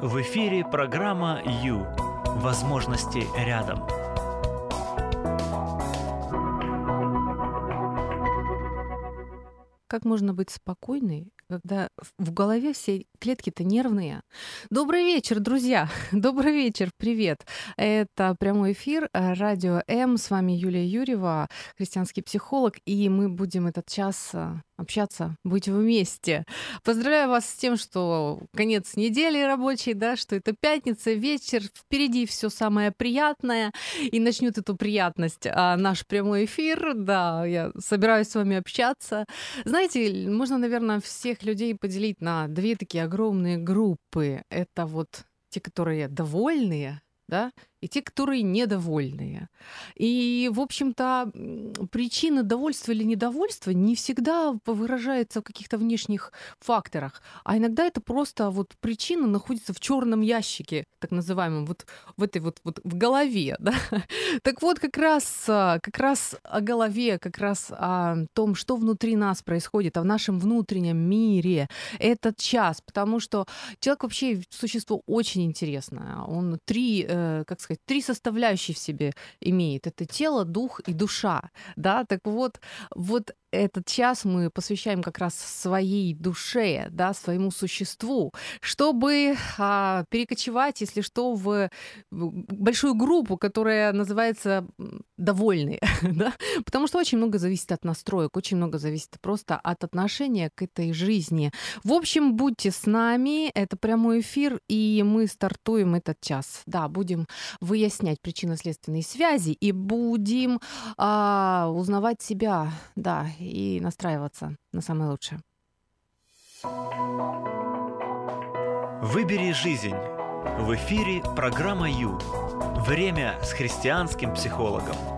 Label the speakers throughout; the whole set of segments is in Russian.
Speaker 1: В эфире программа «Ю». Возможности рядом.
Speaker 2: Как можно быть спокойной, когда в голове все клетки-то нервные? Добрый вечер, друзья! Добрый вечер, привет! Это прямой эфир э, Радио М. С вами Юлия Юрьева, христианский психолог, и мы будем этот час э, общаться, быть вместе. Поздравляю вас с тем, что конец недели рабочей, да, что это пятница, вечер, впереди все самое приятное, и начнет эту приятность а, наш прямой эфир, да, я собираюсь с вами общаться. Знаете, можно, наверное, всех людей поделить на две такие огромные группы. Это вот те, которые довольные, да, и те, которые недовольные. И, в общем-то, причина довольства или недовольства не всегда выражается в каких-то внешних факторах, а иногда это просто вот причина находится в черном ящике, так называемом, вот в этой вот, вот в голове, да. Так вот, как раз, а, как раз о голове, как раз о том, что внутри нас происходит, о нашем внутреннем мире этот час, потому что человек вообще существо очень интересное. Он три, э, как сказать, сказать, три составляющие в себе имеет. Это тело, дух и душа. Да? Так вот, вот этот час мы посвящаем как раз своей душе, да, своему существу, чтобы а, перекочевать, если что, в большую группу, которая называется довольные, да? потому что очень много зависит от настроек, очень много зависит просто от отношения к этой жизни. В общем, будьте с нами, это прямой эфир, и мы стартуем этот час. Да, будем выяснять причинно-следственные связи и будем а, узнавать себя, да, и настраиваться на самое лучшее.
Speaker 1: Выбери жизнь. В эфире программа Ю. Время с христианским психологом.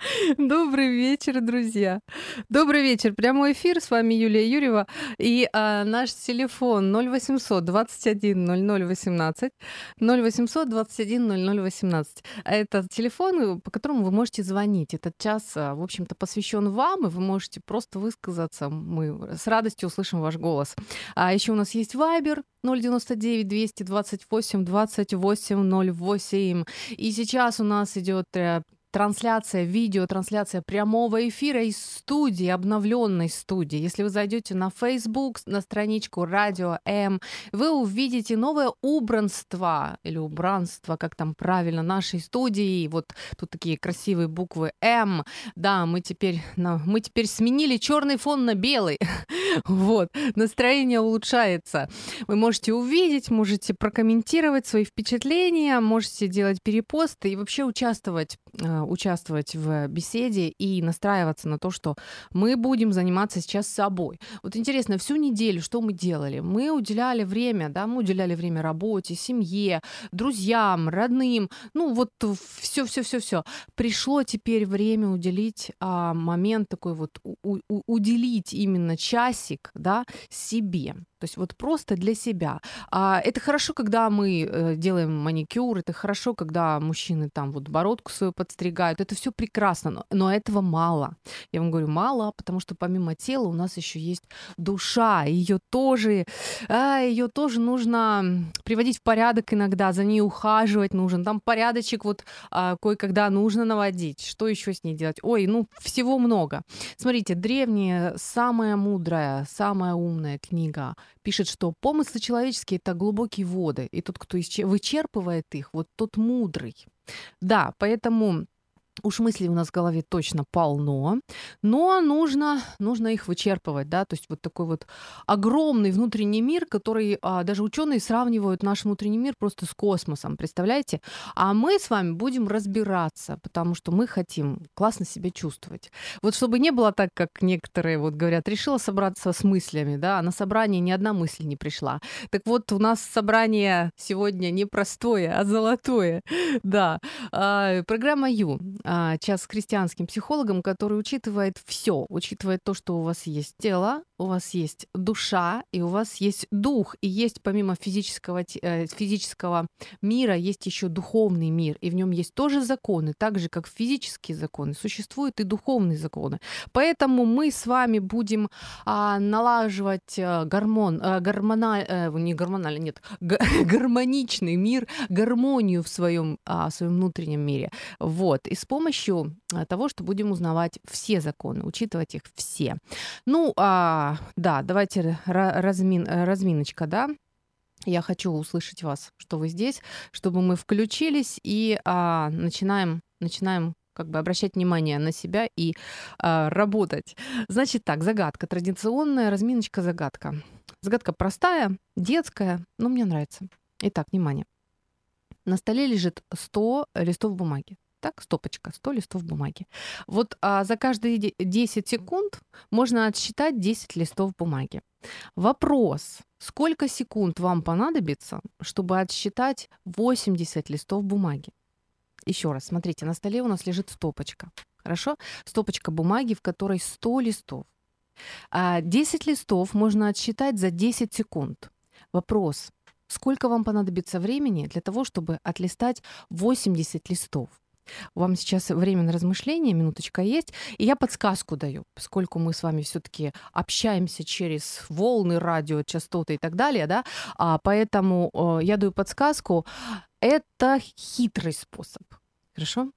Speaker 2: Добрый вечер, друзья. Добрый вечер. Прямой эфир. С вами Юлия Юрьева. И а, наш телефон 0800 21 00 18. 0800 21 00 18. Это телефон, по которому вы можете звонить. Этот час, а, в общем-то, посвящен вам, и вы можете просто высказаться. Мы с радостью услышим ваш голос. А еще у нас есть Viber 099 228 28 08. И сейчас у нас идет э, трансляция, видео, трансляция прямого эфира из студии, обновленной студии. Если вы зайдете на Facebook, на страничку Радио М, вы увидите новое убранство или убранство, как там правильно, нашей студии. Вот тут такие красивые буквы М. Да, мы теперь, мы теперь сменили черный фон на белый. Вот, настроение улучшается. Вы можете увидеть, можете прокомментировать свои впечатления, можете делать перепосты и вообще участвовать э, участвовать в беседе и настраиваться на то, что мы будем заниматься сейчас собой. Вот интересно, всю неделю что мы делали? Мы уделяли время, да, мы уделяли время работе, семье, друзьям, родным, ну вот все, все, все, все. Пришло теперь время уделить а, момент такой вот у, у, уделить именно часик, да, себе. То есть вот просто для себя. А это хорошо, когда мы э, делаем маникюр, это хорошо, когда мужчины там вот бородку свою подстригают. Это все прекрасно, но, но этого мало. Я вам говорю, мало, потому что помимо тела у нас еще есть душа. Ее тоже, а, ее тоже нужно приводить в порядок иногда, за ней ухаживать нужно. Там порядочек вот а, кое-когда нужно наводить. Что еще с ней делать? Ой, ну всего много. Смотрите, древняя, самая мудрая, самая умная книга пишет, что помыслы человеческие — это глубокие воды, и тот, кто вычерпывает их, вот тот мудрый. Да, поэтому Уж мыслей у нас в голове точно полно, но нужно, нужно их вычерпывать, да, то есть вот такой вот огромный внутренний мир, который а, даже ученые сравнивают наш внутренний мир просто с космосом, представляете? А мы с вами будем разбираться, потому что мы хотим классно себя чувствовать. Вот чтобы не было так, как некоторые вот говорят, решила собраться с мыслями, да, а на собрание ни одна мысль не пришла. Так вот у нас собрание сегодня не простое, а золотое, да. А, программа Ю час с христианским психологом, который учитывает все, учитывает то, что у вас есть тело, у вас есть душа, и у вас есть дух, и есть помимо физического, э, физического мира, есть еще духовный мир, и в нем есть тоже законы, так же как физические законы, существуют и духовные законы. Поэтому мы с вами будем а, налаживать э, гормон, а, гормональ, а, не гормональный, нет, гармоничный мир, гармонию в своем, а, в своем внутреннем мире. Вот. И с помощью того, что будем узнавать все законы, учитывать их все. Ну, а, да, давайте размин, разминочка, да. Я хочу услышать вас, что вы здесь, чтобы мы включились и а, начинаем, начинаем как бы обращать внимание на себя и а, работать. Значит так, загадка традиционная, разминочка загадка. Загадка простая, детская, но мне нравится. Итак, внимание. На столе лежит 100 листов бумаги. Так, стопочка, 100 листов бумаги. Вот а, за каждые 10 секунд можно отсчитать 10 листов бумаги. Вопрос, сколько секунд вам понадобится, чтобы отсчитать 80 листов бумаги? Еще раз, смотрите, на столе у нас лежит стопочка. Хорошо? Стопочка бумаги, в которой 100 листов. 10 а, листов можно отсчитать за 10 секунд. Вопрос, сколько вам понадобится времени для того, чтобы отлистать 80 листов? Вам сейчас время на размышление, минуточка есть, и я подсказку даю, поскольку мы с вами все-таки общаемся через волны, радио, частоты и так далее, да, а поэтому э, я даю подсказку. Это хитрый способ. Хорошо?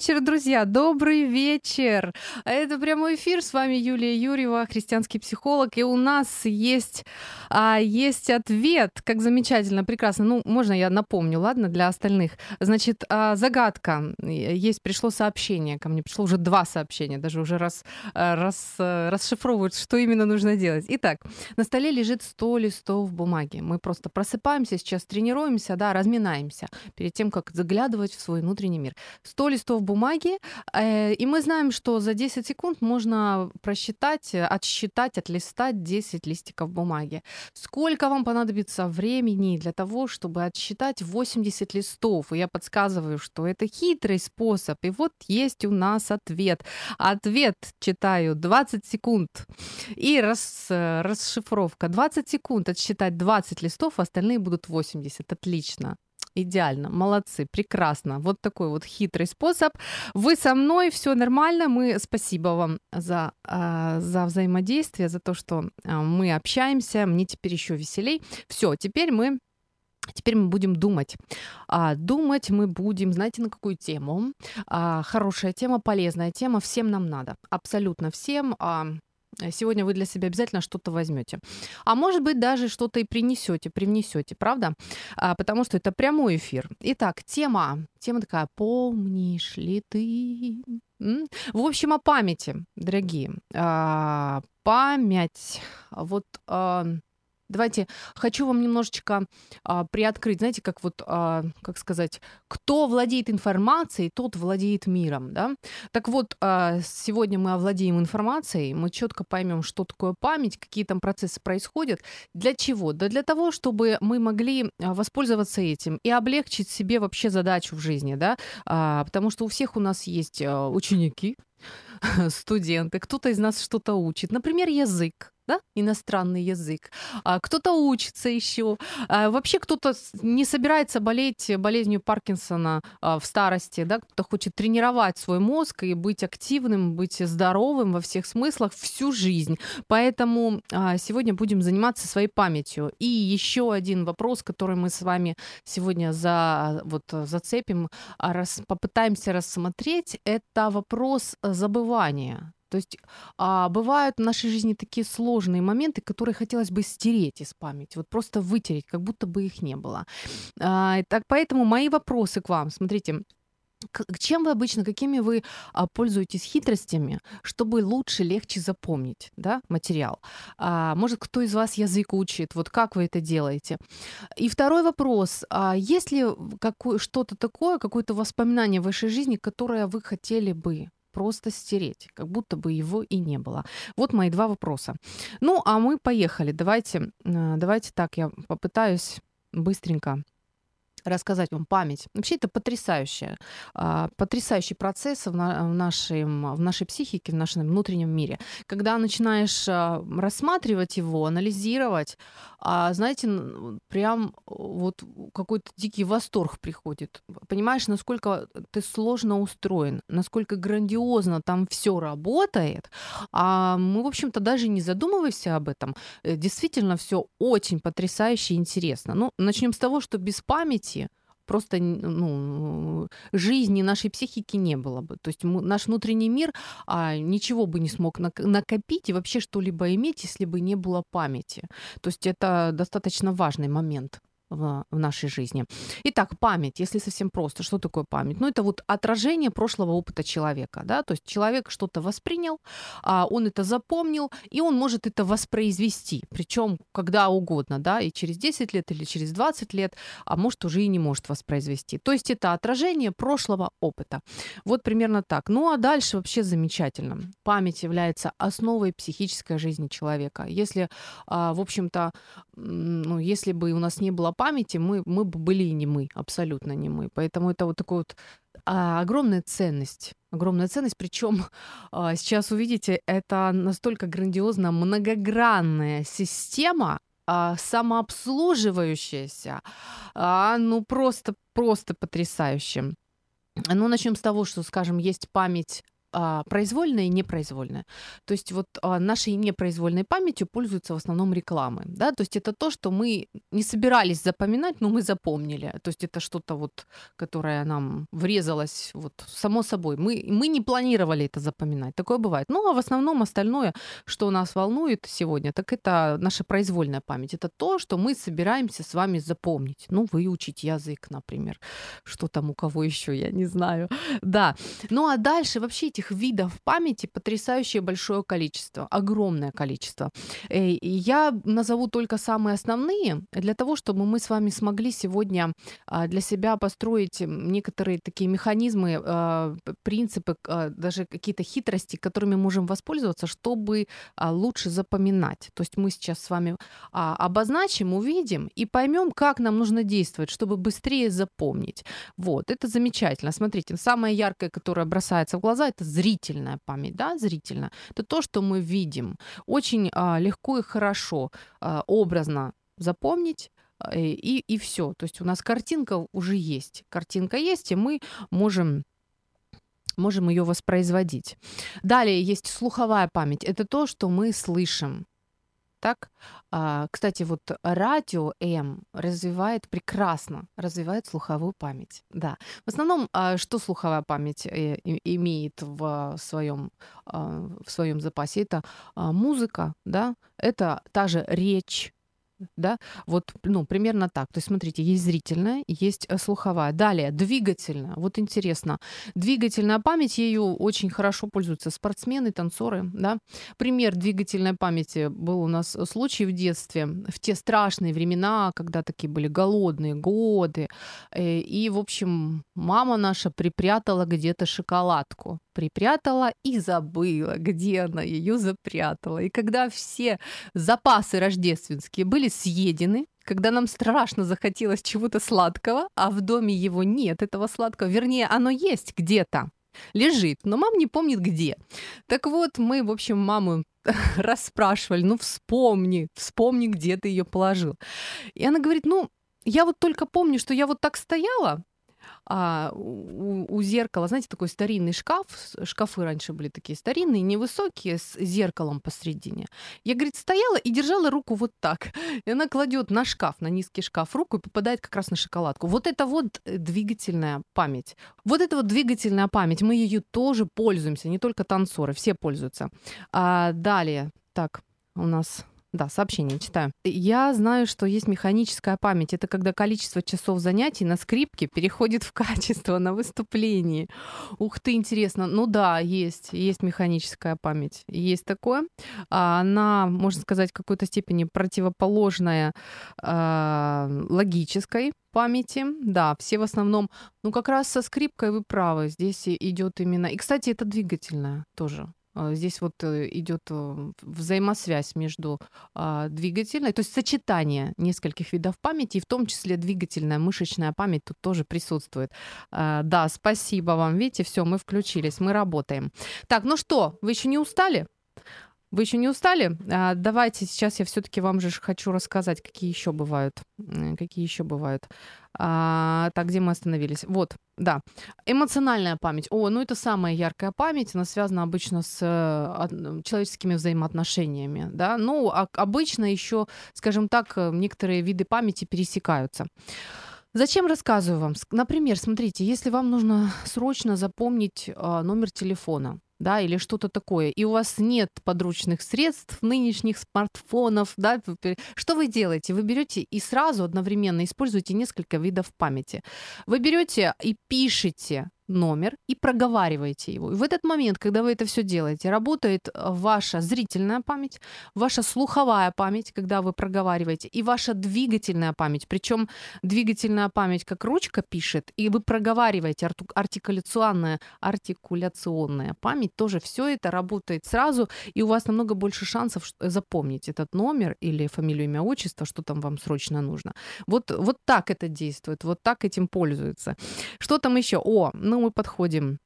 Speaker 2: Вечер, друзья, добрый вечер. Это прямой эфир, с вами Юлия Юрьева, христианский психолог, и у нас есть, а, есть ответ, как замечательно, прекрасно. Ну, можно я напомню, ладно, для остальных. Значит, а, загадка. Есть, пришло сообщение ко мне, пришло уже два сообщения, даже уже раз, а, раз, расшифровывают, что именно нужно делать. Итак, на столе лежит 100 листов бумаги. Мы просто просыпаемся, сейчас тренируемся, да, разминаемся перед тем, как заглядывать в свой внутренний мир. 100 100 листов бумаги, э, и мы знаем, что за 10 секунд можно просчитать, отсчитать, отлистать 10 листиков бумаги. Сколько вам понадобится времени для того, чтобы отсчитать 80 листов? И я подсказываю, что это хитрый способ. И вот есть у нас ответ. Ответ читаю 20 секунд. И рас, расшифровка. 20 секунд отсчитать 20 листов, остальные будут 80. Отлично. Идеально, молодцы, прекрасно. Вот такой вот хитрый способ. Вы со мной, все нормально. Мы спасибо вам за, э, за взаимодействие, за то, что э, мы общаемся. Мне теперь еще веселей. Все, теперь мы Теперь мы будем думать. А, думать мы будем, знаете, на какую тему? А, хорошая тема, полезная тема, всем нам надо. Абсолютно всем. А, Сегодня вы для себя обязательно что-то возьмете. А может быть, даже что-то и принесете, привнесете, правда? А, потому что это прямой эфир. Итак, тема. Тема такая: помнишь ли ты? М? В общем, о памяти, дорогие. А, память. Вот. А, Давайте хочу вам немножечко а, приоткрыть, знаете, как вот, а, как сказать, кто владеет информацией, тот владеет миром, да? Так вот, а, сегодня мы овладеем информацией, мы четко поймем, что такое память, какие там процессы происходят, для чего? Да для того, чтобы мы могли а, воспользоваться этим и облегчить себе вообще задачу в жизни, да? А, потому что у всех у нас есть а, ученики, студенты, кто-то из нас что-то учит, например, язык, да, иностранный язык, а кто-то учится еще, а вообще кто-то не собирается болеть болезнью Паркинсона а, в старости, да, кто-то хочет тренировать свой мозг и быть активным, быть здоровым во всех смыслах всю жизнь. Поэтому а, сегодня будем заниматься своей памятью. И еще один вопрос, который мы с вами сегодня за, вот, зацепим, а, раз, попытаемся рассмотреть, это вопрос забывания. То есть а, бывают в нашей жизни такие сложные моменты, которые хотелось бы стереть из памяти, вот просто вытереть, как будто бы их не было. А, так, поэтому мои вопросы к вам, смотрите, к- чем вы обычно, какими вы а, пользуетесь хитростями, чтобы лучше, легче запомнить да, материал? А, может, кто из вас язык учит? Вот как вы это делаете? И второй вопрос. А есть ли какое, что-то такое, какое-то воспоминание в вашей жизни, которое вы хотели бы просто стереть, как будто бы его и не было. Вот мои два вопроса. Ну, а мы поехали. Давайте, э, давайте так, я попытаюсь быстренько рассказать вам память. Вообще это потрясающее, а, потрясающий процесс в, нашем, в нашей психике, в нашем внутреннем мире. Когда начинаешь а, рассматривать его, анализировать, а, знаете, прям вот какой-то дикий восторг приходит. Понимаешь, насколько ты сложно устроен, насколько грандиозно там все работает, а мы, в общем-то, даже не задумываемся об этом. Э, действительно, все очень потрясающе и интересно. Ну, начнем с того, что без памяти просто ну, жизни нашей психики не было бы. То есть мы, наш внутренний мир а, ничего бы не смог накопить и вообще что-либо иметь, если бы не было памяти. То есть это достаточно важный момент в, в нашей жизни. Итак, память, если совсем просто, что такое память? Ну, это вот отражение прошлого опыта человека, да, то есть человек что-то воспринял, а он это запомнил, и он может это воспроизвести, причем когда угодно, да, и через 10 лет или через 20 лет, а может уже и не может воспроизвести. То есть это отражение прошлого опыта. Вот примерно так. Ну, а дальше вообще замечательно. Память является основой психической жизни человека. Если, а, в общем-то, ну, если бы у нас не было памяти, мы, мы бы были не мы, абсолютно не мы. Поэтому это вот такая вот а, огромная ценность. Огромная ценность, причем а, сейчас увидите, это настолько грандиозно многогранная система, а, самообслуживающаяся, а, ну просто, просто потрясающе. Ну, начнем с того, что, скажем, есть память а, произвольная и непроизвольная. То есть вот а, нашей непроизвольной памятью пользуются в основном рекламы. Да? То есть это то, что мы не собирались запоминать, но мы запомнили. То есть это что-то вот, которое нам врезалось вот само собой. Мы, мы не планировали это запоминать. Такое бывает. Ну а в основном остальное, что нас волнует сегодня, так это наша произвольная память. Это то, что мы собираемся с вами запомнить. Ну, выучить язык, например. Что там у кого еще, я не знаю. Да. Ну а дальше вообще эти этих видов памяти потрясающее большое количество, огромное количество. Э, я назову только самые основные для того, чтобы мы с вами смогли сегодня а, для себя построить некоторые такие механизмы, а, принципы, а, даже какие-то хитрости, которыми можем воспользоваться, чтобы лучше запоминать. То есть мы сейчас с вами обозначим, увидим и поймем, как нам нужно действовать, чтобы быстрее запомнить. Вот, это замечательно. Смотрите, самое яркое, которое бросается в глаза, это зрительная память, да, зрительная. Это то, что мы видим. Очень а, легко и хорошо, а, образно запомнить, а, и, и все. То есть у нас картинка уже есть. Картинка есть, и мы можем можем ее воспроизводить. Далее есть слуховая память. Это то, что мы слышим. Так, а, кстати, вот радио М развивает прекрасно, развивает слуховую память. Да, в основном, а, что слуховая память э, имеет в своем а, в своем запасе, это а, музыка, да, это та же речь, да, вот, ну, примерно так. То есть, смотрите, есть зрительная, есть э, слуховая. Далее, двигательная. Вот интересно, двигательная память, ею очень хорошо пользуются спортсмены, танцоры, да. Пример двигательной памяти был у нас случай в детстве, в те страшные времена, когда такие были голодные годы. Э, и, в общем, мама наша припрятала где-то шоколадку припрятала и забыла, где она ее запрятала. И когда все запасы рождественские были съедены, когда нам страшно захотелось чего-то сладкого, а в доме его нет, этого сладкого, вернее, оно есть где-то, лежит, но мам не помнит где. Так вот, мы, в общем, маму расспрашивали, ну вспомни, вспомни, где ты ее положил. И она говорит, ну, я вот только помню, что я вот так стояла, а, у, у зеркала, знаете, такой старинный шкаф, шкафы раньше были такие старинные, невысокие, с зеркалом посредине. Я, говорит, стояла и держала руку вот так. И она кладет на шкаф, на низкий шкаф руку и попадает как раз на шоколадку. Вот это вот э, двигательная память. Вот это вот двигательная память, мы ее тоже пользуемся, не только танцоры, все пользуются. А, далее, так, у нас да, сообщение читаю. Я знаю, что есть механическая память. Это когда количество часов занятий на скрипке переходит в качество на выступлении. Ух ты, интересно. Ну да, есть, есть механическая память. Есть такое. А, она, можно сказать, в какой-то степени противоположная э, логической памяти. Да, все в основном, ну как раз со скрипкой вы правы. Здесь идет именно. И, кстати, это двигательное тоже здесь вот э, идет э, взаимосвязь между а, двигательной, то есть сочетание нескольких видов памяти, и в том числе двигательная мышечная память тут тоже присутствует. А, да, спасибо вам. Видите, все, мы включились, мы работаем. Так, ну что, вы еще не устали? Вы еще не устали? А, давайте сейчас я все-таки вам же хочу рассказать, какие еще бывают. Какие еще бывают. А, так, где мы остановились? Вот, да. Эмоциональная память. О, ну это самая яркая память. Она связана обычно с э, человеческими взаимоотношениями. Да? Ну, а, обычно еще, скажем так, э, некоторые виды памяти пересекаются. Зачем рассказываю вам? Например, смотрите, если вам нужно срочно запомнить э, номер телефона, да, или что-то такое, и у вас нет подручных средств, нынешних смартфонов, да, что вы делаете? Вы берете и сразу одновременно используете несколько видов памяти. Вы берете и пишете номер и проговариваете его. И в этот момент, когда вы это все делаете, работает э, ваша зрительная память, ваша слуховая память, когда вы проговариваете, и ваша двигательная память. Причем двигательная память как ручка пишет, и вы проговариваете артикуляционная, артикуляционная память, тоже все это работает сразу, и у вас намного больше шансов запомнить этот номер или фамилию, имя, отчество, что там вам срочно нужно. Вот, вот так это действует, вот так этим пользуются. Что там еще? О, ну мы подходим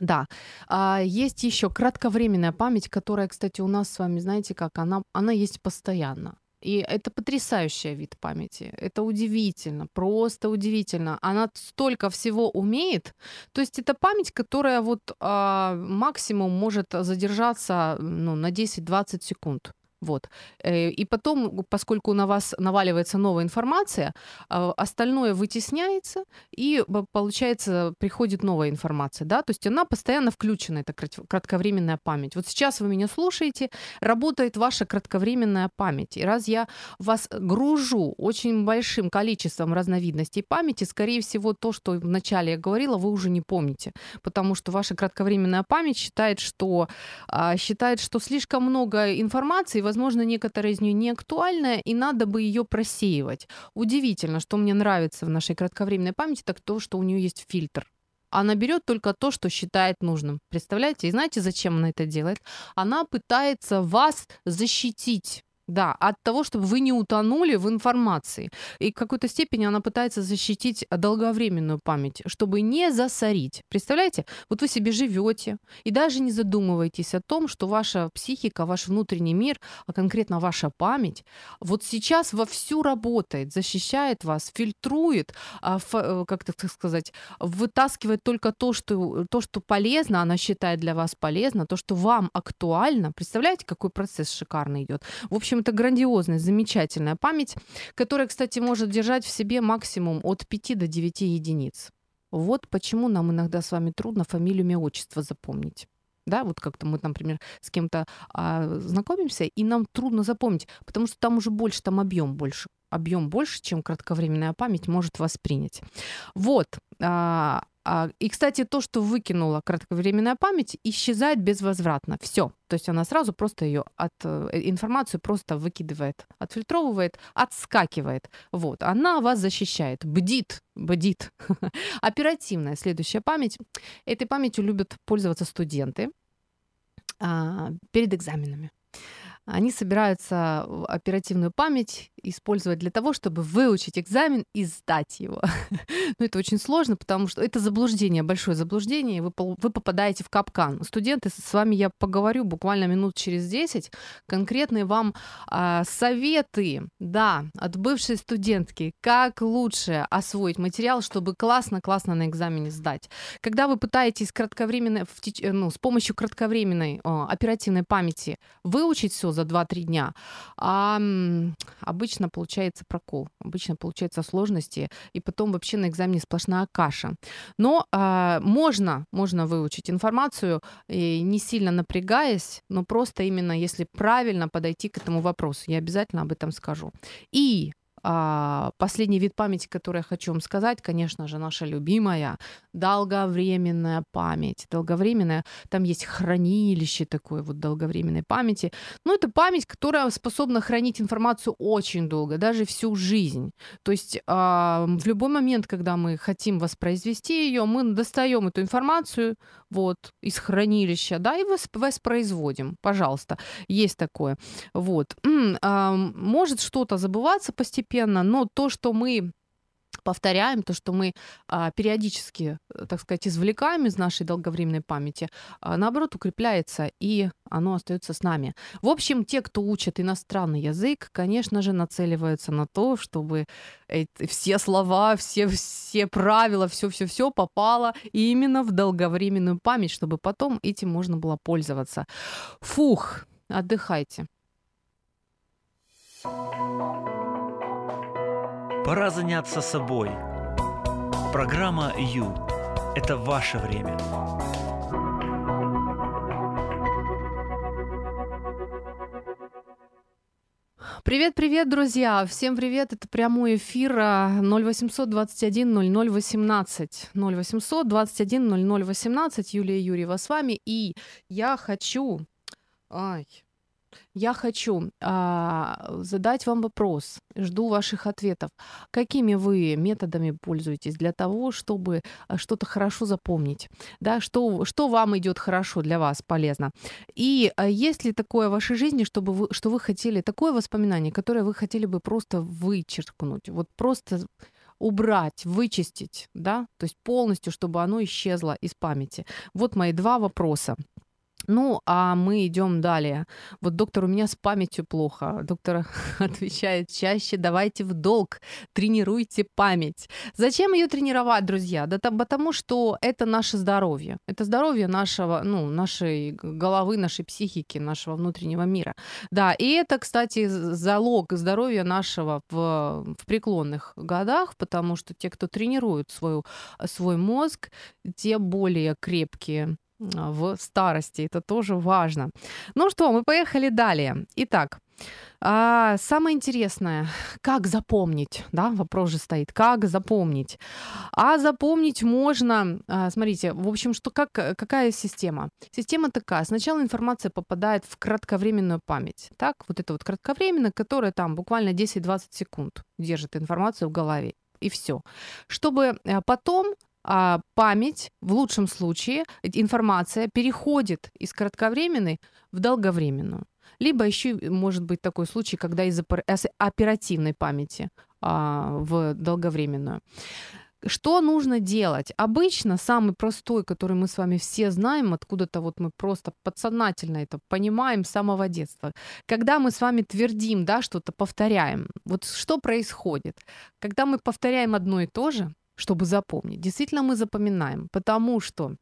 Speaker 2: да. А, есть еще кратковременная память, которая, кстати, у нас с вами, знаете как, она, она есть постоянно. И это потрясающий вид памяти. Это удивительно, просто удивительно. Она столько всего умеет. То есть это память, которая вот а, максимум может задержаться ну, на 10-20 секунд. Вот. Э, и потом, поскольку на вас наваливается новая информация, а, остальное вытесняется, и получается, приходит новая информация. Да? То есть она постоянно включена, эта кратковременная память. Вот сейчас вы меня слушаете, работает ваша кратковременная память. И раз я вас гружу очень большим количеством разновидностей памяти, скорее всего, то, что вначале я говорила, вы уже не помните. Потому что ваша кратковременная память считает, что, а, считает, что слишком много информации, возможно, некоторая из нее не актуальная, и надо бы ее просеивать. Удивительно, что мне нравится в нашей кратковременной памяти, так то, что у нее есть фильтр. Она берет только то, что считает нужным. Представляете? И знаете, зачем она это делает? Она пытается вас защитить да, от того, чтобы вы не утонули в информации. И в какой-то степени она пытается защитить долговременную память, чтобы не засорить. Представляете? Вот вы себе живете и даже не задумываетесь о том, что ваша психика, ваш внутренний мир, а конкретно ваша память, вот сейчас вовсю работает, защищает вас, фильтрует, а, э, как так сказать, вытаскивает только то что, то, что полезно, она считает для вас полезно, то, что вам актуально. Представляете, какой процесс шикарный идет? В общем, общем, это грандиозная, замечательная память, которая, кстати, может держать в себе максимум от 5 до 9 единиц. Вот почему нам иногда с вами трудно фамилию, имя, отчество запомнить. Да, вот как-то мы, например, с кем-то а, знакомимся, и нам трудно запомнить, потому что там уже больше, там объем больше объем больше, чем кратковременная память может воспринять. Вот. А, и, кстати, то, что выкинула кратковременная память, исчезает безвозвратно. Все. То есть она сразу просто ее от э, информацию просто выкидывает, отфильтровывает, отскакивает. Вот. Она вас защищает, бдит, бдит. Оперативная следующая память. Этой памятью любят пользоваться студенты а, перед экзаменами они собираются оперативную память использовать для того, чтобы выучить экзамен и сдать его. Но это очень сложно, потому что это заблуждение, большое заблуждение, вы, вы попадаете в капкан. Студенты, с вами я поговорю буквально минут через 10, конкретные вам а, советы, да, от бывшей студентки, как лучше освоить материал, чтобы классно-классно на экзамене сдать. Когда вы пытаетесь кратковременной, ну, с помощью кратковременной о, оперативной памяти выучить все за 2-3 дня. А обычно получается прокол, обычно получаются сложности, и потом вообще на экзамене сплошная каша. Но а, можно, можно выучить информацию, и не сильно напрягаясь, но просто именно если правильно подойти к этому вопросу. Я обязательно об этом скажу. И а, последний вид памяти, который я хочу вам сказать, конечно же, наша любимая долговременная память. Долговременная, там есть хранилище такое вот долговременной памяти. Но это память, которая способна хранить информацию очень долго, даже всю жизнь. То есть а, в любой момент, когда мы хотим воспроизвести ее, мы достаем эту информацию вот из хранилища, да, и воспроизводим. Пожалуйста, есть такое. Вот. А, может что-то забываться постепенно, постепенно, но то, что мы повторяем, то, что мы а, периодически, э, так сказать, извлекаем из нашей долговременной памяти, а, наоборот, укрепляется, и оно остается с нами. В общем, те, кто учат иностранный язык, конечно же, нацеливаются на то, чтобы эти, все слова, все, все правила, все-все-все попало именно в долговременную память, чтобы потом этим можно было пользоваться. Фух, отдыхайте.
Speaker 1: Пора заняться собой. Программа «Ю» – это ваше время.
Speaker 2: Привет-привет, друзья! Всем привет! Это прямой эфир 0800 21 00 18. 0800 21 00 18. Юлия Юрьева с вами. И я хочу... Ай, я хочу а, задать вам вопрос, жду ваших ответов. Какими вы методами пользуетесь для того, чтобы а, что-то хорошо запомнить? Да, что, что вам идет хорошо для вас, полезно? И а, есть ли такое в вашей жизни, чтобы вы, что вы хотели, такое воспоминание, которое вы хотели бы просто вычеркнуть, вот просто убрать, вычистить, да, то есть полностью, чтобы оно исчезло из памяти? Вот мои два вопроса. Ну, а мы идем далее. Вот доктор, у меня с памятью плохо. Доктор отвечает чаще, давайте в долг, тренируйте память. Зачем ее тренировать, друзья? Да там, потому что это наше здоровье. Это здоровье нашего, ну, нашей головы, нашей психики, нашего внутреннего мира. Да, и это, кстати, залог здоровья нашего в, в преклонных годах, потому что те, кто тренирует свою, свой мозг, те более крепкие в старости. Это тоже важно. Ну что, мы поехали далее. Итак, а, самое интересное, как запомнить, да, вопрос же стоит, как запомнить. А запомнить можно, а, смотрите, в общем, что как, какая система? Система такая, сначала информация попадает в кратковременную память, так, вот это вот кратковременно, которая там буквально 10-20 секунд держит информацию в голове, и все. Чтобы э, потом а, память, в лучшем случае, информация переходит из кратковременной в долговременную. Либо еще может быть такой случай, когда из оперативной памяти а, в долговременную. Что нужно делать? Обычно самый простой, который мы с вами все знаем, откуда-то вот мы просто подсознательно это понимаем с самого детства. Когда мы с вами твердим, да, что-то повторяем, вот что происходит? Когда мы повторяем одно и то же, чтобы запомнить. Действительно, мы запоминаем, потому что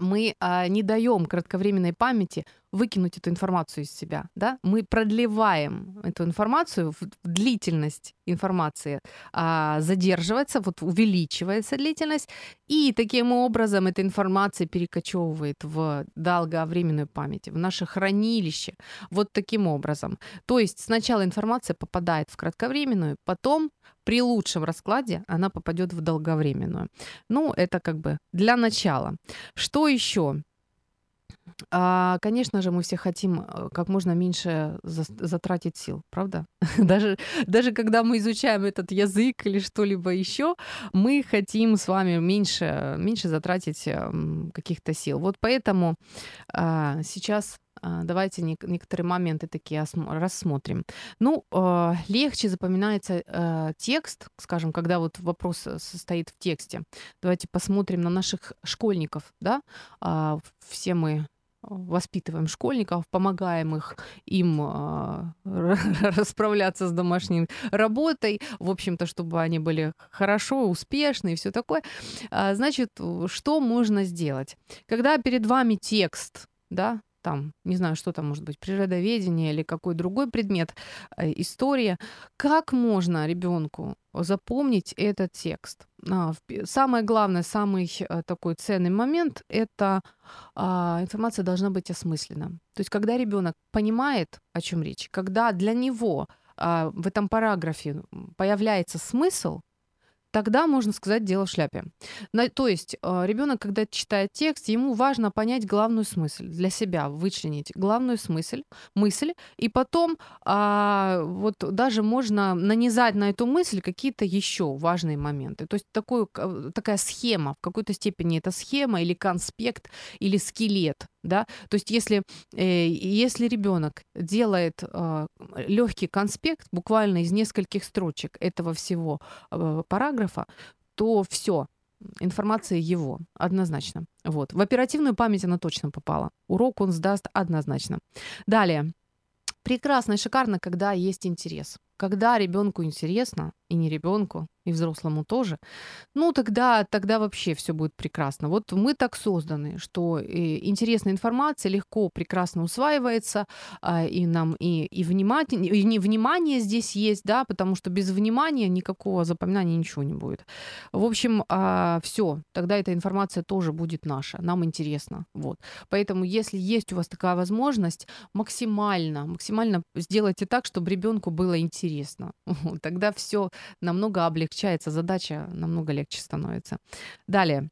Speaker 2: мы а, не даем кратковременной памяти выкинуть эту информацию из себя, да? Мы продлеваем эту информацию, длительность информации а, задерживается, вот увеличивается длительность, и таким образом эта информация перекочевывает в долговременную память, в наше хранилище, вот таким образом. То есть сначала информация попадает в кратковременную, потом при лучшем раскладе она попадет в долговременную. Ну, это как бы для начала. Что еще? А, конечно же, мы все хотим э, как можно меньше затратить сил, правда? даже, даже когда мы изучаем этот язык или что-либо еще, мы хотим с вами меньше, меньше затратить эм, каких-то сил. Вот поэтому а, сейчас давайте некоторые моменты такие рассмотрим. Ну, а, легче запоминается а, текст, скажем, когда вот вопрос э, состоит в тексте. Давайте посмотрим на наших школьников, да? Все мы воспитываем школьников, помогаем их им расправляться с домашней работой, в общем-то, чтобы они были хорошо, успешны и все такое. Значит, что можно сделать? Когда перед вами текст, да, там, не знаю, что там может быть, природоведение или какой другой предмет, э, история. Как можно ребенку запомнить этот текст? А, самое главное, самый э, такой ценный момент – это а, информация должна быть осмыслена. То есть, когда ребенок понимает, о чем речь, когда для него а, в этом параграфе появляется смысл, тогда можно сказать дело в шляпе. То есть э, ребенок, когда читает текст, ему важно понять главную смысль для себя, вычленить главную смысль, мысль, и потом а, вот даже можно нанизать на эту мысль какие-то еще важные моменты. То есть такой, такая схема, в какой-то степени это схема или конспект, или скелет да, то есть если, э, если ребенок делает э, легкий конспект буквально из нескольких строчек этого всего э, параграфа, то все, информация его, однозначно. Вот. В оперативную память она точно попала. Урок он сдаст однозначно. Далее. Прекрасно и шикарно, когда есть интерес. Когда ребенку интересно, и не ребенку, и взрослому тоже, ну тогда, тогда вообще все будет прекрасно. Вот мы так созданы, что и интересная информация легко, прекрасно усваивается, а, и нам и, и, внимание, и внимание здесь есть, да, потому что без внимания никакого запоминания ничего не будет. В общем, а, все, тогда эта информация тоже будет наша, нам интересно. Вот. Поэтому, если есть у вас такая возможность, максимально, максимально сделайте так, чтобы ребенку было интересно. Тогда все намного облегчается, задача намного легче становится. Далее.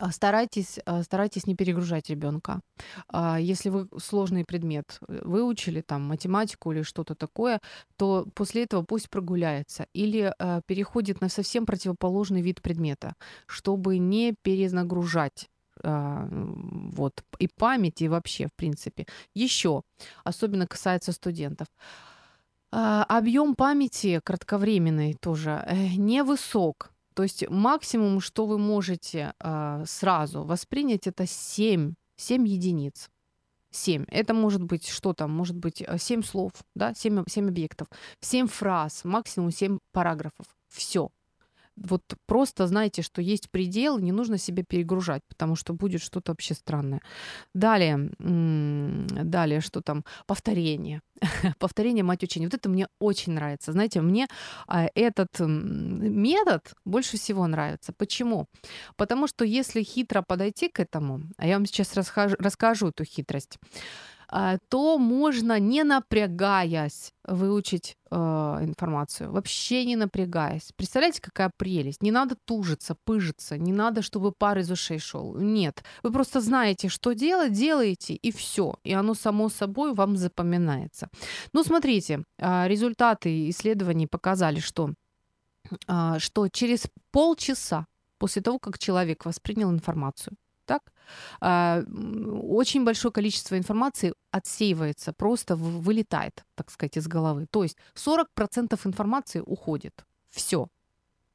Speaker 2: А, старайтесь, а, старайтесь не перегружать ребенка. А, если вы сложный предмет э, выучили, там математику или что-то такое, то после этого пусть прогуляется или переходит на совсем противоположный вид предмета, чтобы не перенагружать вот и память и вообще в принципе. Еще особенно касается студентов. А, объем памяти кратковременный тоже э, невысок. То есть максимум, что вы можете а, сразу воспринять, это 7 7 единиц. 7. Это может быть что там? Может быть 7 слов, да, 7, 7 объектов, 7 фраз, максимум 7 параграфов. Все вот просто знайте, что есть предел, не нужно себя перегружать, потому что будет что-то вообще странное. Далее, далее, что там? Повторение. Повторение, мать учения. Вот это мне очень нравится. Знаете, мне а, этот метод больше всего нравится. Почему? Потому что если хитро подойти к этому, а я вам сейчас расскажу, расскажу эту хитрость, то можно, не напрягаясь, выучить э, информацию. Вообще не напрягаясь. Представляете, какая прелесть? Не надо тужиться, пыжиться, не надо, чтобы пар из ушей шел. Нет. Вы просто знаете, что делать, делаете, и все. И оно само собой вам запоминается. Ну, смотрите, а, результаты исследований показали, что, а, что через полчаса после того, как человек воспринял информацию, так, а, очень большое количество информации отсеивается, просто вылетает, так сказать, из головы. То есть 40% информации уходит. Все.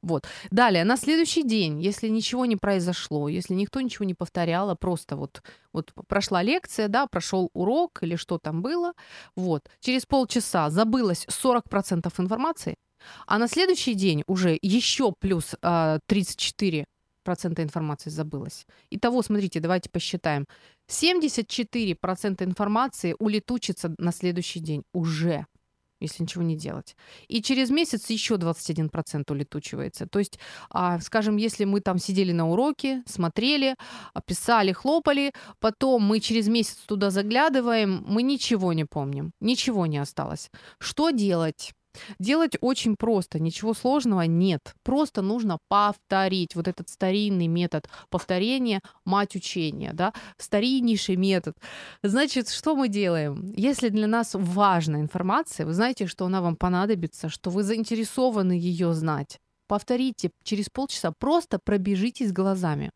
Speaker 2: Вот. Далее, на следующий день, если ничего не произошло, если никто ничего не повторял, а просто вот, вот прошла лекция, да, прошел урок или что там было, вот, через полчаса забылось 40% информации, а на следующий день уже еще плюс э, 34 процента информации забылось. Итого, смотрите, давайте посчитаем. 74% информации улетучится на следующий день уже если ничего не делать. И через месяц еще 21% улетучивается. То есть, а, скажем, если мы там сидели на уроке, смотрели, писали, хлопали, потом мы через месяц туда заглядываем, мы ничего не помним, ничего не осталось. Что делать? Делать очень просто, ничего сложного нет. Просто нужно повторить. Вот этот старинный метод повторения, мать учения, да, стариннейший метод. Значит, что мы делаем? Если для нас важна информация, вы знаете, что она вам понадобится, что вы заинтересованы ее знать. Повторите через полчаса, просто пробежитесь глазами.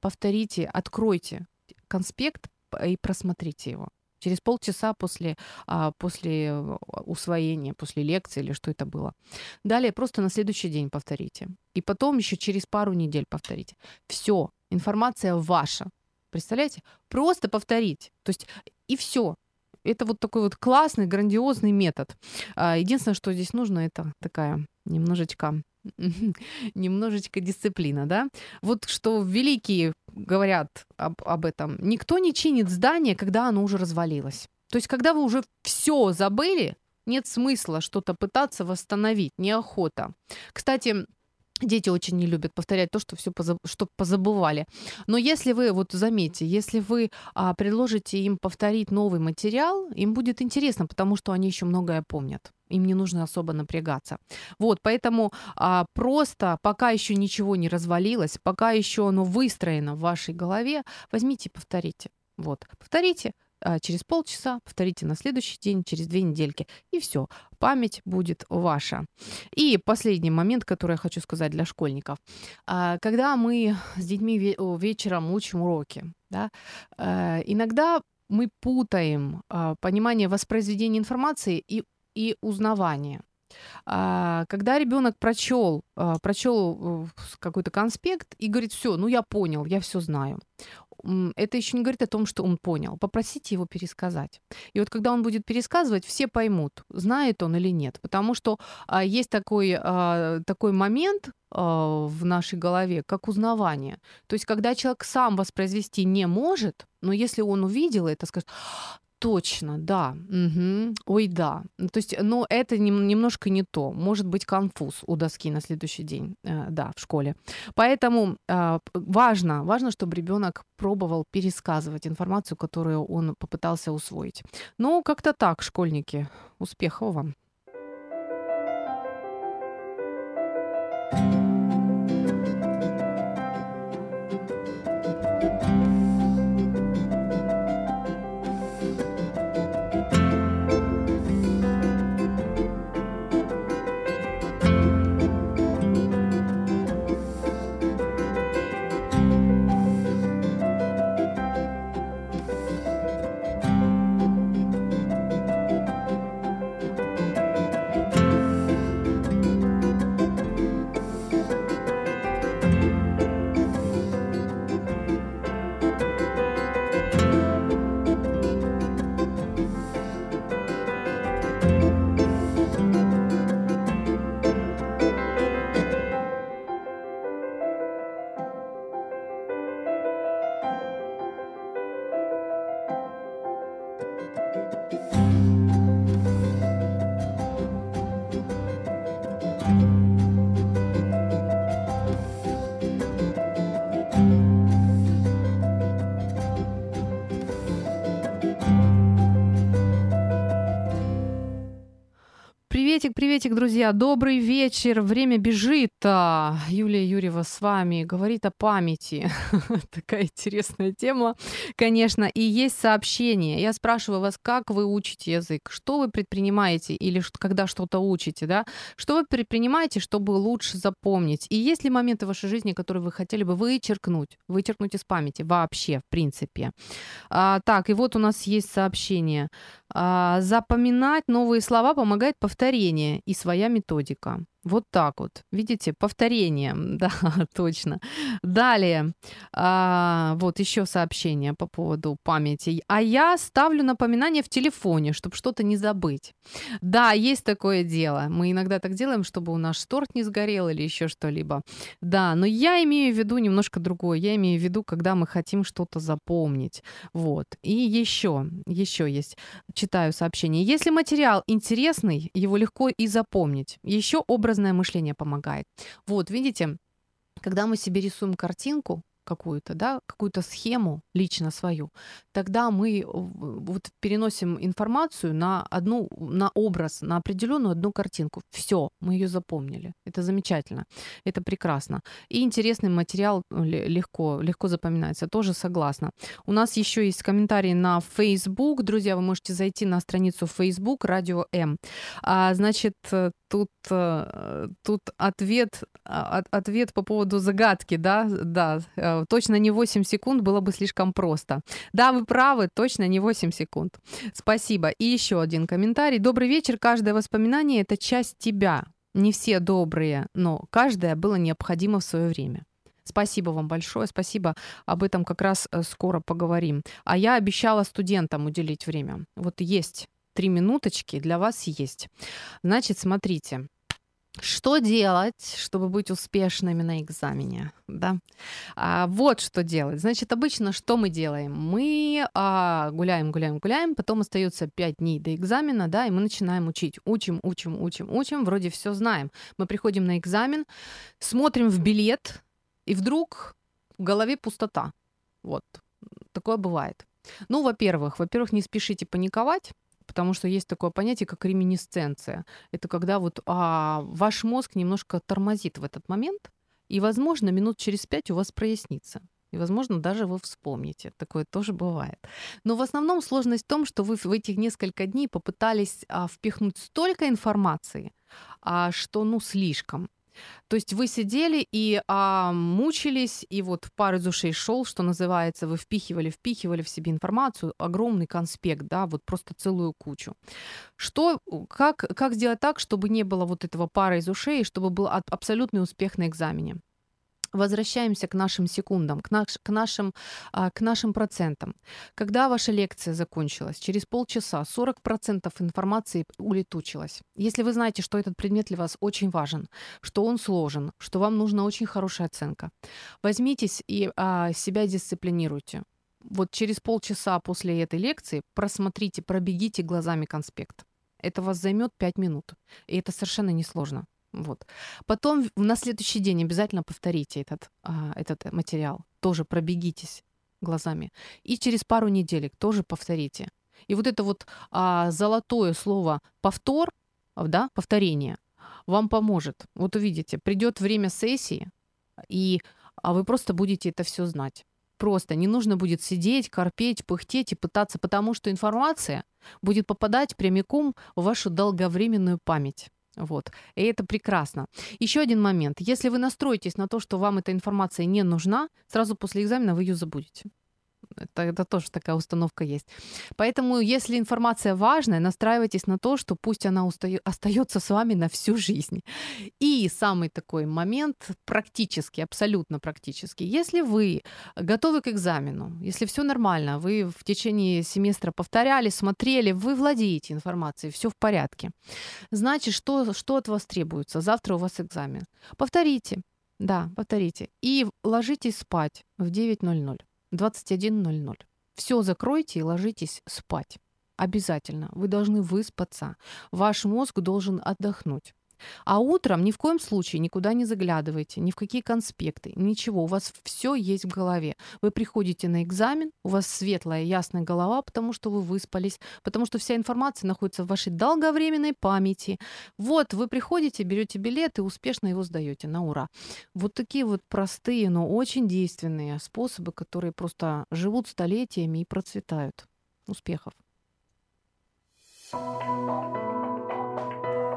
Speaker 2: Повторите, откройте конспект и просмотрите его через полчаса после, а, после э, усвоения, после лекции или что это было. Далее просто на следующий день повторите. И потом еще через пару недель повторите. Все, информация ваша. Представляете? Просто повторить. То есть и все. Это вот такой вот классный, грандиозный метод. А, единственное, что здесь нужно, это такая немножечко немножечко дисциплина, да? Вот что великие говорят об, об этом. Никто не чинит здание, когда оно уже развалилось. То есть, когда вы уже все забыли, нет смысла что-то пытаться восстановить, неохота. Кстати, Дети очень не любят повторять то, что все позаб... что позабывали. Но если вы, вот заметьте, если вы а, предложите им повторить новый материал, им будет интересно, потому что они еще многое помнят. Им не нужно особо напрягаться. Вот, поэтому а, просто пока еще ничего не развалилось, пока еще оно выстроено в вашей голове, возьмите и повторите. Вот, повторите, а, через полчаса, повторите на следующий день, через две недельки, и все, память будет ваша. И последний момент, который я хочу сказать для школьников. А, когда мы с детьми вечером учим уроки, да, э, иногда мы путаем а, понимание воспроизведения информации и, и узнавания. Когда ребенок прочел, прочел э, какой-то конспект и говорит, все, ну я понял, я все знаю это еще не говорит о том, что он понял. Попросите его пересказать. И вот когда он будет пересказывать, все поймут, знает он или нет. Потому что а, есть такой, а, такой момент а, в нашей голове, как узнавание. То есть когда человек сам воспроизвести не может, но если он увидел это, скажет, Точно, да. Угу. Ой, да. То есть, но это немножко не то. Может быть конфуз у доски на следующий день, э, да, в школе. Поэтому э, важно, важно, чтобы ребенок пробовал пересказывать информацию, которую он попытался усвоить. Ну, как-то так, школьники. Успехов вам. Приветик, друзья. Добрый вечер. Время бежит. А, Юлия Юрьева с вами говорит о памяти. Такая интересная тема, конечно. И есть сообщение. Я спрашиваю вас, как вы учите язык? Что вы предпринимаете или когда что-то учите, да? Что вы предпринимаете, чтобы лучше запомнить? И есть ли моменты в вашей жизни, которые вы хотели бы вычеркнуть? Вычеркнуть из памяти вообще, в принципе. А, так, и вот у нас есть сообщение. А, запоминать новые слова помогает повторение и своя методика. Вот так вот. Видите, повторение. Да, точно. Далее. А, вот еще сообщение по поводу памяти. А я ставлю напоминание в телефоне, чтобы что-то не забыть. Да, есть такое дело. Мы иногда так делаем, чтобы у нас торт не сгорел или еще что-либо. Да, но я имею в виду немножко другое. Я имею в виду, когда мы хотим что-то запомнить. Вот. И еще, еще есть. Читаю сообщение. Если материал интересный, его легко и запомнить. Еще образ образное мышление помогает. Вот, видите, когда мы себе рисуем картинку, какую-то, да, какую-то схему лично свою, тогда мы вот переносим информацию на одну, на образ, на определенную одну картинку. Все, мы ее запомнили. Это замечательно, это прекрасно. И интересный материал легко, легко запоминается. Тоже согласна. У нас еще есть комментарии на Facebook. Друзья, вы можете зайти на страницу Facebook Радио М. А, значит, тут, э, тут ответ, а, ответ по поводу загадки, да, да, э, точно не 8 секунд было бы слишком просто. Да, вы правы, точно не 8 секунд. Спасибо. И еще один комментарий. Добрый вечер. Каждое воспоминание — это часть тебя. Не все добрые, но каждое было необходимо в свое время. Спасибо вам большое, спасибо. Об этом как раз э, скоро поговорим. А я обещала студентам уделить время. Вот есть три минуточки для вас есть. Значит, смотрите. Что делать, чтобы быть успешными на экзамене? Да? А, вот что делать. Значит, обычно что мы делаем? Мы а, гуляем, гуляем, гуляем, потом остается 5 дней до экзамена, да, и мы начинаем учить. Учим, учим, учим, учим, вроде все знаем. Мы приходим на экзамен, смотрим в билет, и вдруг в голове пустота. Вот. Такое бывает. Ну, во-первых, во-первых, не спешите паниковать потому что есть такое понятие, как реминисценция. Это когда вот а, ваш мозг немножко тормозит в этот момент, и, возможно, минут через пять у вас прояснится. И, возможно, даже вы вспомните. Такое тоже бывает. Но в основном сложность в том, что вы в этих несколько дней попытались а, впихнуть столько информации, а, что ну слишком. То есть вы сидели и а, мучились, и вот пар из ушей шел, что называется, вы впихивали, впихивали в себе информацию, огромный конспект, да, вот просто целую кучу. Что, как, как сделать так, чтобы не было вот этого пара из ушей, чтобы был абсолютный успех на экзамене? Возвращаемся к нашим секундам, к, наш, к, нашим, а, к нашим процентам. Когда ваша лекция закончилась, через полчаса 40% информации улетучилась. Если вы знаете, что этот предмет для вас очень важен, что он сложен, что вам нужна очень хорошая оценка, возьмитесь и а, себя дисциплинируйте. Вот через полчаса после этой лекции просмотрите, пробегите глазами конспект. Это вас займет 5 минут. И это совершенно несложно. Вот. Потом на следующий день обязательно повторите этот, а, этот материал. Тоже пробегитесь глазами. И через пару неделек тоже повторите. И вот это вот а, золотое слово повтор, да, повторение, вам поможет. Вот увидите, придет время сессии, и а вы просто будете это все знать. Просто не нужно будет сидеть, корпеть, пыхтеть и пытаться, потому что информация будет попадать прямиком в вашу долговременную память. Вот. И это прекрасно. Еще один момент. Если вы настроитесь на то, что вам эта информация не нужна, сразу после экзамена вы ее забудете. Это, это тоже такая установка есть. Поэтому, если информация важная, настраивайтесь на то, что пусть она устаю, остается с вами на всю жизнь. И самый такой момент практически, абсолютно практически. Если вы готовы к экзамену, если все нормально, вы в течение семестра повторяли, смотрели, вы владеете информацией, все в порядке. Значит, что, что от вас требуется? Завтра у вас экзамен. Повторите. Да, повторите. И ложитесь спать в 9.00. 21.00. Все закройте и ложитесь спать. Обязательно. Вы должны выспаться. Ваш мозг должен отдохнуть. А утром ни в коем случае никуда не заглядывайте, ни в какие конспекты, ничего. У вас все есть в голове. Вы приходите на экзамен, у вас светлая, ясная голова, потому что вы выспались, потому что вся информация находится в вашей долговременной памяти. Вот, вы приходите, берете билет и успешно его сдаете на ура. Вот такие вот простые, но очень действенные способы, которые просто живут столетиями и процветают. Успехов!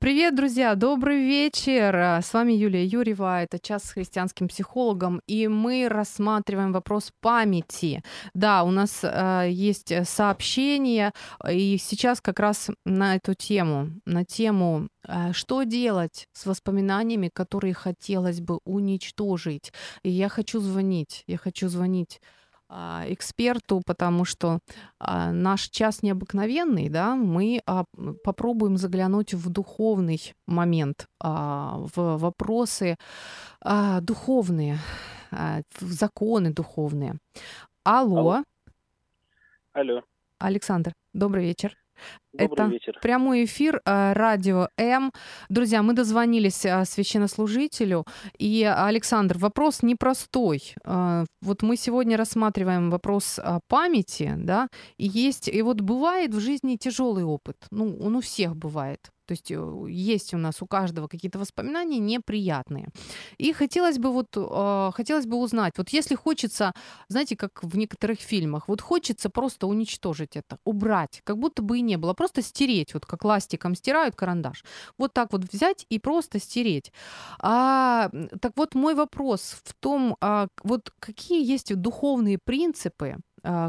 Speaker 2: Привет, друзья! Добрый вечер! С вами Юлия Юрьева. Это час с христианским психологом, и мы рассматриваем вопрос памяти. Да, у нас э, есть сообщение, и сейчас как раз на эту тему, на тему, э, что делать с воспоминаниями, которые хотелось бы уничтожить. И я хочу звонить, я хочу звонить а, эксперту, потому что а, наш час необыкновенный, да, мы а, попробуем заглянуть в духовный момент, в вопросы духовные, в законы духовные. Алло.
Speaker 3: Алло. Алло.
Speaker 2: Александр, добрый вечер.
Speaker 3: Добрый
Speaker 2: Это
Speaker 3: вечер.
Speaker 2: прямой эфир э, радио М. Друзья, мы дозвонились э, священнослужителю. И, Александр, вопрос непростой. Э, вот мы сегодня рассматриваем вопрос памяти, да, и есть, и вот бывает в жизни тяжелый опыт. Ну, он у всех бывает. То есть э, есть у нас у каждого какие-то воспоминания неприятные. И хотелось бы вот э, хотелось бы узнать, вот если хочется, знаете, как в некоторых фильмах, вот хочется просто уничтожить это, убрать, как будто бы и не было, просто стереть, вот как ластиком стирают карандаш. Вот так вот взять и просто стереть. А, так вот мой вопрос в том, а, вот какие есть духовные принципы,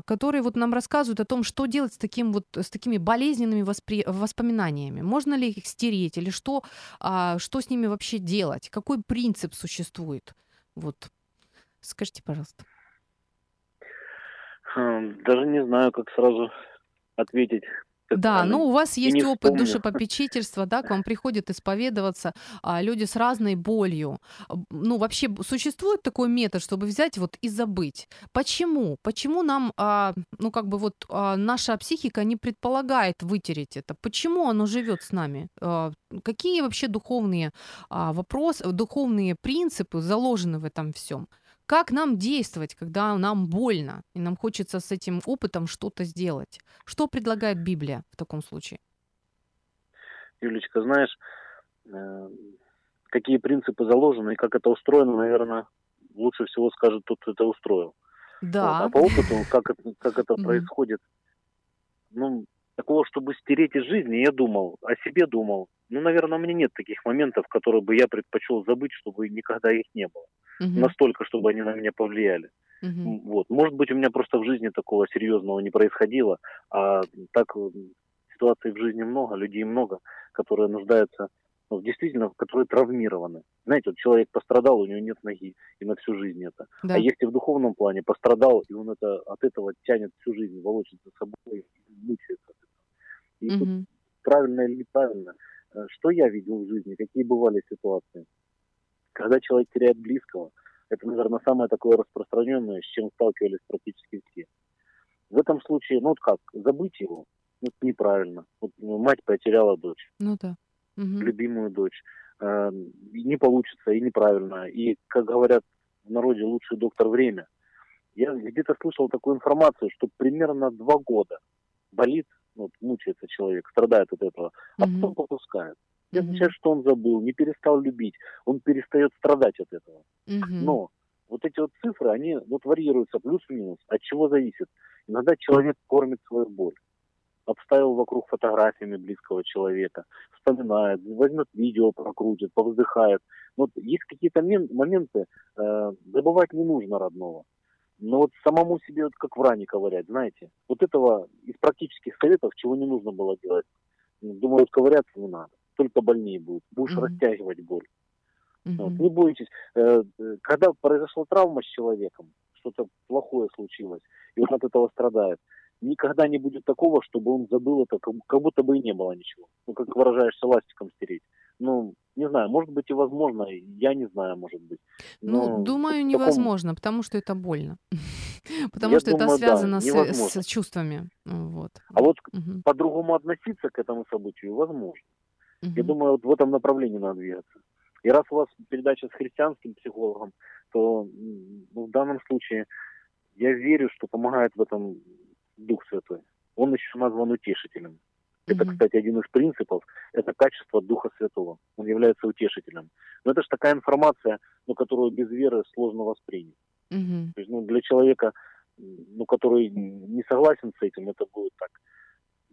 Speaker 2: которые вот нам рассказывают о том, что делать с, таким вот, с такими болезненными воспри... воспоминаниями. Можно ли их стереть или что, а, что с ними вообще делать? Какой принцип существует? Вот. Скажите, пожалуйста.
Speaker 3: Хм, даже не знаю, как сразу ответить
Speaker 2: да, ну у вас есть опыт душепопечительства, да, к вам приходят исповедоваться а, люди с разной болью. Ну, вообще существует такой метод, чтобы взять вот и забыть. Почему? Почему нам, а, ну, как бы вот а, наша психика не предполагает вытереть это? Почему оно живет с нами? А, какие вообще духовные а, вопросы, духовные принципы заложены в этом всем? Как нам действовать, когда нам больно, и нам хочется с этим опытом что-то сделать? Что предлагает Библия в таком случае?
Speaker 3: Юлечка, знаешь, э, какие принципы заложены и как это устроено, наверное, лучше всего скажет тот, кто это устроил.
Speaker 2: Да.
Speaker 3: Вот. А по опыту, как это, как это происходит, ну, такого, чтобы стереть из жизни, я думал, о себе думал. Ну, наверное, у меня нет таких моментов, которые бы я предпочел забыть, чтобы никогда их не было угу. настолько, чтобы они на меня повлияли. Угу. Вот. Может быть, у меня просто в жизни такого серьезного не происходило, а так ситуаций в жизни много, людей много, которые нуждаются, ну, действительно, которые травмированы. Знаете, вот человек пострадал, у него нет ноги, и на всю жизнь это. Да. А если в духовном плане пострадал, и он это, от этого тянет всю жизнь, волочит за собой, мучается. И угу. тут правильно или неправильно, э, что я видел в жизни, какие бывали ситуации. Когда человек теряет близкого, это, наверное, самое такое распространенное, с чем сталкивались практически все. В этом случае, ну вот как, забыть его, ну, это неправильно. Вот ну, мать потеряла дочь.
Speaker 2: Ну да.
Speaker 3: Угу. Любимую дочь. Э, не получится, и неправильно. И, как говорят в народе, лучший доктор время. Я где-то слышал такую информацию, что примерно два года болит, ну, мучается человек, страдает от этого, а угу. потом попускает. Не означает, что он забыл, не перестал любить. Он перестает страдать от этого. Но вот эти вот цифры, они вот варьируются плюс-минус. От чего зависит? Иногда человек кормит свою боль. Обставил вокруг фотографиями близкого человека, вспоминает, возьмет видео, прокрутит, повздыхает. Вот есть какие-то моменты, э, забывать не нужно родного. Но вот самому себе, вот как в ране ковырять, знаете, вот этого из практических советов, чего не нужно было делать, думаю, вот ковыряться не надо только больнее будет. Будешь mm-hmm. растягивать боль. Mm-hmm. Вот, не бойтесь. Э, э, когда произошла травма с человеком, что-то плохое случилось, и он от этого страдает, никогда не будет такого, чтобы он забыл это, как, будто бы и не было ничего. Ну, как выражаешься, ластиком стереть. Ну, Не знаю, может быть и возможно, я не знаю, может быть.
Speaker 2: Ну,
Speaker 3: Но
Speaker 2: думаю,
Speaker 3: в таком-
Speaker 2: невозможно, потому что это больно. Потому
Speaker 3: Я
Speaker 2: что это
Speaker 3: думаю, да,
Speaker 2: связано с,
Speaker 3: невозможно.
Speaker 2: с чувствами. Вот.
Speaker 3: А вот
Speaker 2: Мгм.
Speaker 3: по-другому относиться к этому событию возможно. Я
Speaker 2: Мгм.
Speaker 3: думаю, вот в этом направлении надо двигаться. И раз у вас передача с христианским психологом, то ну, в данном случае я верю, что помогает в этом Дух Святой. Он еще назван утешителем. Это, кстати, один из принципов, это качество Духа Святого. Он является утешителем. Но это же такая информация, ну, которую без веры сложно воспринять.
Speaker 2: Мгм.
Speaker 3: То есть, ну, для человека, ну, который не согласен с этим, это будет так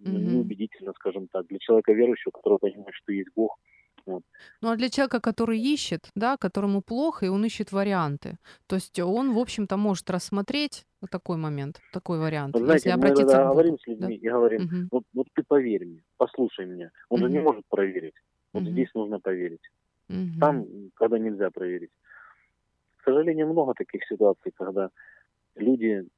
Speaker 2: Мгм.
Speaker 3: неубедительно, скажем так. Для человека верующего, который понимает, что есть Бог,
Speaker 2: Ну а для человека, который ищет, да, которому плохо, и он ищет варианты. То есть он, в общем-то, может рассмотреть такой момент, такой вариант.
Speaker 3: Вот знаете,
Speaker 2: если
Speaker 3: мы
Speaker 2: обратиться
Speaker 3: иногда
Speaker 2: к Богу.
Speaker 3: говорим с людьми и говорим,
Speaker 2: Мгм.
Speaker 3: вот, вот ты поверь мне, послушай меня. Он же не может проверить. Вот
Speaker 2: Мгм.
Speaker 3: здесь нужно поверить.
Speaker 2: Мгм.
Speaker 3: Там, когда нельзя проверить. К сожалению, много таких ситуаций, когда люди,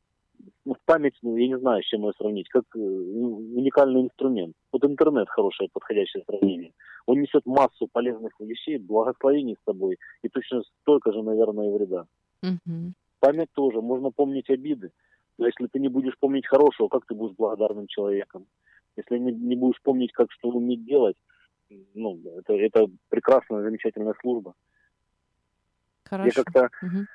Speaker 3: ну, память, ну, я не знаю, с чем ее сравнить, как э, уникальный инструмент. Вот интернет хорошее, подходящее сравнение. Он несет массу полезных вещей, благословений с собой, и точно столько же, наверное, и вреда.
Speaker 2: Мгм.
Speaker 3: Память тоже, можно помнить обиды. Но если ты не будешь помнить хорошего, как ты будешь благодарным человеком? Если не, не будешь помнить, как что уметь делать, ну, это, это прекрасная, замечательная служба.
Speaker 2: Хорошо.
Speaker 3: Я как-то...
Speaker 2: Мгм.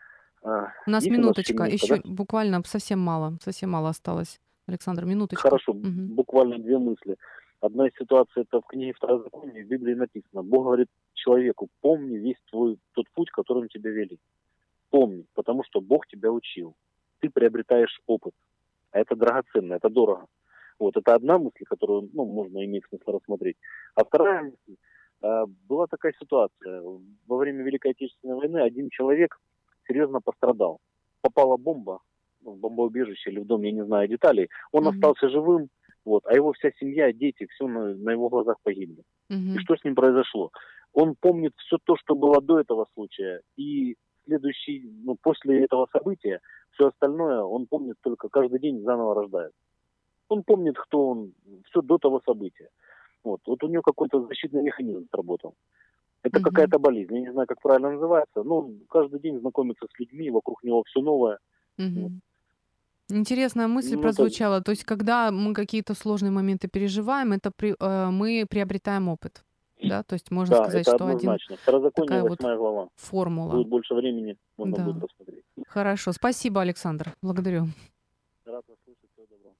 Speaker 3: А,
Speaker 2: У нас
Speaker 3: есть
Speaker 2: минуточка,
Speaker 3: минутка,
Speaker 2: еще
Speaker 3: да?
Speaker 2: буквально совсем мало, совсем мало осталось. Александр, минуточка.
Speaker 3: Хорошо,
Speaker 2: Мгм.
Speaker 3: буквально две мысли. Одна из ситуаций, это в книге Второзакония, в Библии написано. Бог говорит человеку, помни весь твой тот путь, которым тебя вели. Помни, потому что Бог тебя учил. Ты приобретаешь опыт. А это драгоценно, это дорого. Вот, это одна мысль, которую ну, можно иметь смысл рассмотреть. А вторая мысль, а, была такая ситуация. Во время Великой Отечественной войны один человек серьезно пострадал. Попала бомба в бомбоубежище или в дом, я не знаю деталей. Он
Speaker 2: Мгм.
Speaker 3: остался живым, вот, а его вся семья, дети, все на, на его глазах погибли.
Speaker 2: Мгм.
Speaker 3: И что с ним произошло? Он помнит все то, что было до этого случая, и следующий, ну, после этого события, все остальное он помнит только каждый день заново рождается. Он помнит, кто он, все до того события. Вот, вот у него какой-то защитный механизм сработал. Это
Speaker 2: Мгм.
Speaker 3: какая-то болезнь, я не знаю, как правильно называется, но каждый день знакомится с людьми, вокруг него все новое.
Speaker 2: Мгм. Интересная мысль
Speaker 3: Ну, это-
Speaker 2: прозвучала. То есть, когда мы какие-то сложные моменты переживаем, это при- э, мы приобретаем опыт. Да, то есть можно
Speaker 3: да,
Speaker 2: сказать,
Speaker 3: это
Speaker 2: что один
Speaker 3: однозначно. Второзаконие,
Speaker 2: такая вот
Speaker 3: глава.
Speaker 2: формула.
Speaker 3: Будет больше времени, можно
Speaker 2: Да.
Speaker 3: будет посмотреть.
Speaker 2: Хорошо, спасибо, Александр. Благодарю.
Speaker 3: Рад вас слушать, всего доброго.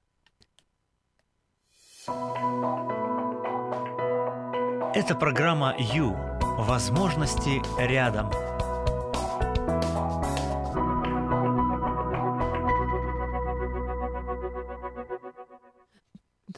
Speaker 1: Это программа «Ю». Возможности рядом.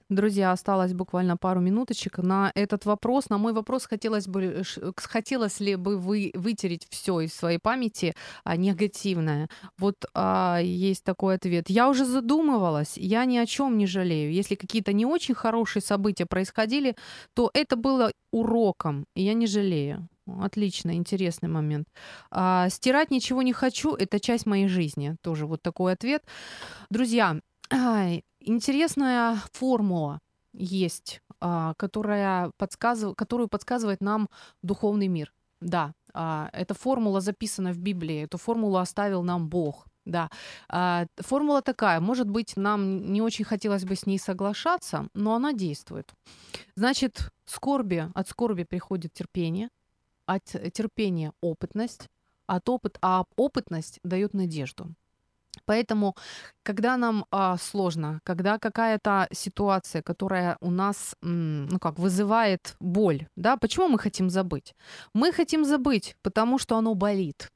Speaker 2: Друзья, осталось буквально пару минуточек. На этот вопрос, на мой вопрос, хотелось бы, хотелось ли бы вы вытереть все из своей памяти а, негативное. Вот а, есть такой ответ. Я уже задумывалась, я ни о чем не жалею. Если какие-то не очень хорошие события происходили, то это было уроком, и я не жалею. Отлично, интересный момент. А, стирать ничего не хочу, это часть моей жизни. Тоже вот такой ответ. Друзья, ай, интересная формула есть, а, которая подсказыв... которую подсказывает нам духовный мир. Да, а, эта формула записана в Библии, эту формулу оставил нам Бог. Да, А, формула такая, может быть, нам не очень хотелось бы с ней соглашаться, но она действует. Значит, скорби, от скорби приходит терпение, от терпения опытность, от опыт, а опытность дает надежду. Поэтому, когда нам а, сложно, когда какая-то ситуация, которая у нас, ну как, вызывает боль, да, почему мы хотим забыть? Мы хотим забыть, потому что оно болит.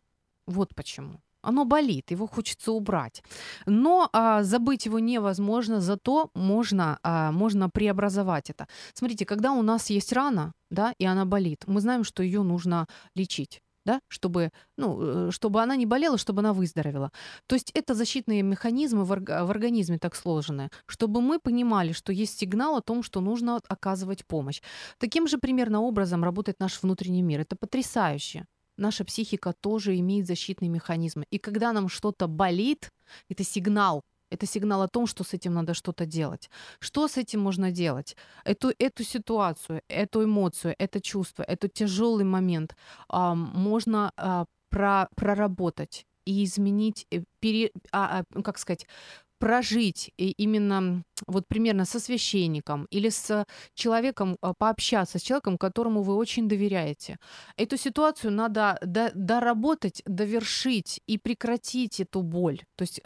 Speaker 2: Вот почему. Оно болит, его хочется убрать. Но а, забыть его невозможно, зато можно, а, можно преобразовать это. Смотрите, когда у нас есть рана, да, и она болит, мы знаем, что ее нужно лечить да, чтобы, ну, э, чтобы она не болела, чтобы она выздоровела. То есть это защитные механизмы в, орг- в организме так сложены, чтобы мы понимали, что есть сигнал о том, что нужно оказывать помощь. Таким же примерно образом работает наш внутренний мир. Это потрясающе. Наша психика тоже имеет защитные механизмы. И когда нам что-то болит, это сигнал Это сигнал о том, что с этим надо что-то делать. Что с этим можно делать? Эту, эту ситуацию, эту эмоцию, это чувство, этот тяжелый момент а, можно а, про, проработать и изменить, э, пере, а, а, как сказать, прожить именно вот примерно со священником или с человеком, а, пообщаться с человеком, которому вы очень доверяете. Эту ситуацию надо доработать, довершить и прекратить эту боль. То есть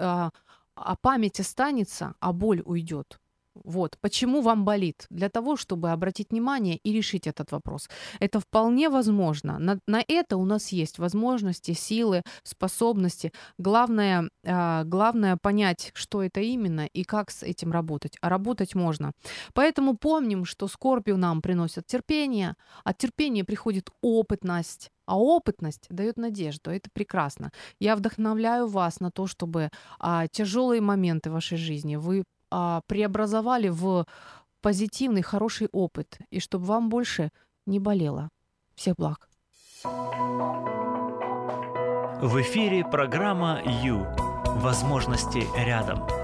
Speaker 2: а, память останется, а боль уйдет. Вот. Почему вам болит? Для того, чтобы обратить внимание и решить этот вопрос. Это вполне возможно. На, на это у нас есть возможности, силы, способности. Главное, э, главное понять, что это именно и как с этим работать. А работать можно. Поэтому помним, что скорбью нам приносят терпение, от терпения приходит опытность. А опытность дает надежду, это прекрасно. Я вдохновляю вас на то, чтобы а, тяжелые моменты вашей жизни вы а, преобразовали в позитивный, хороший опыт, и чтобы вам больше не болело. Всех благ.
Speaker 1: В эфире программа «Ю». Возможности рядом.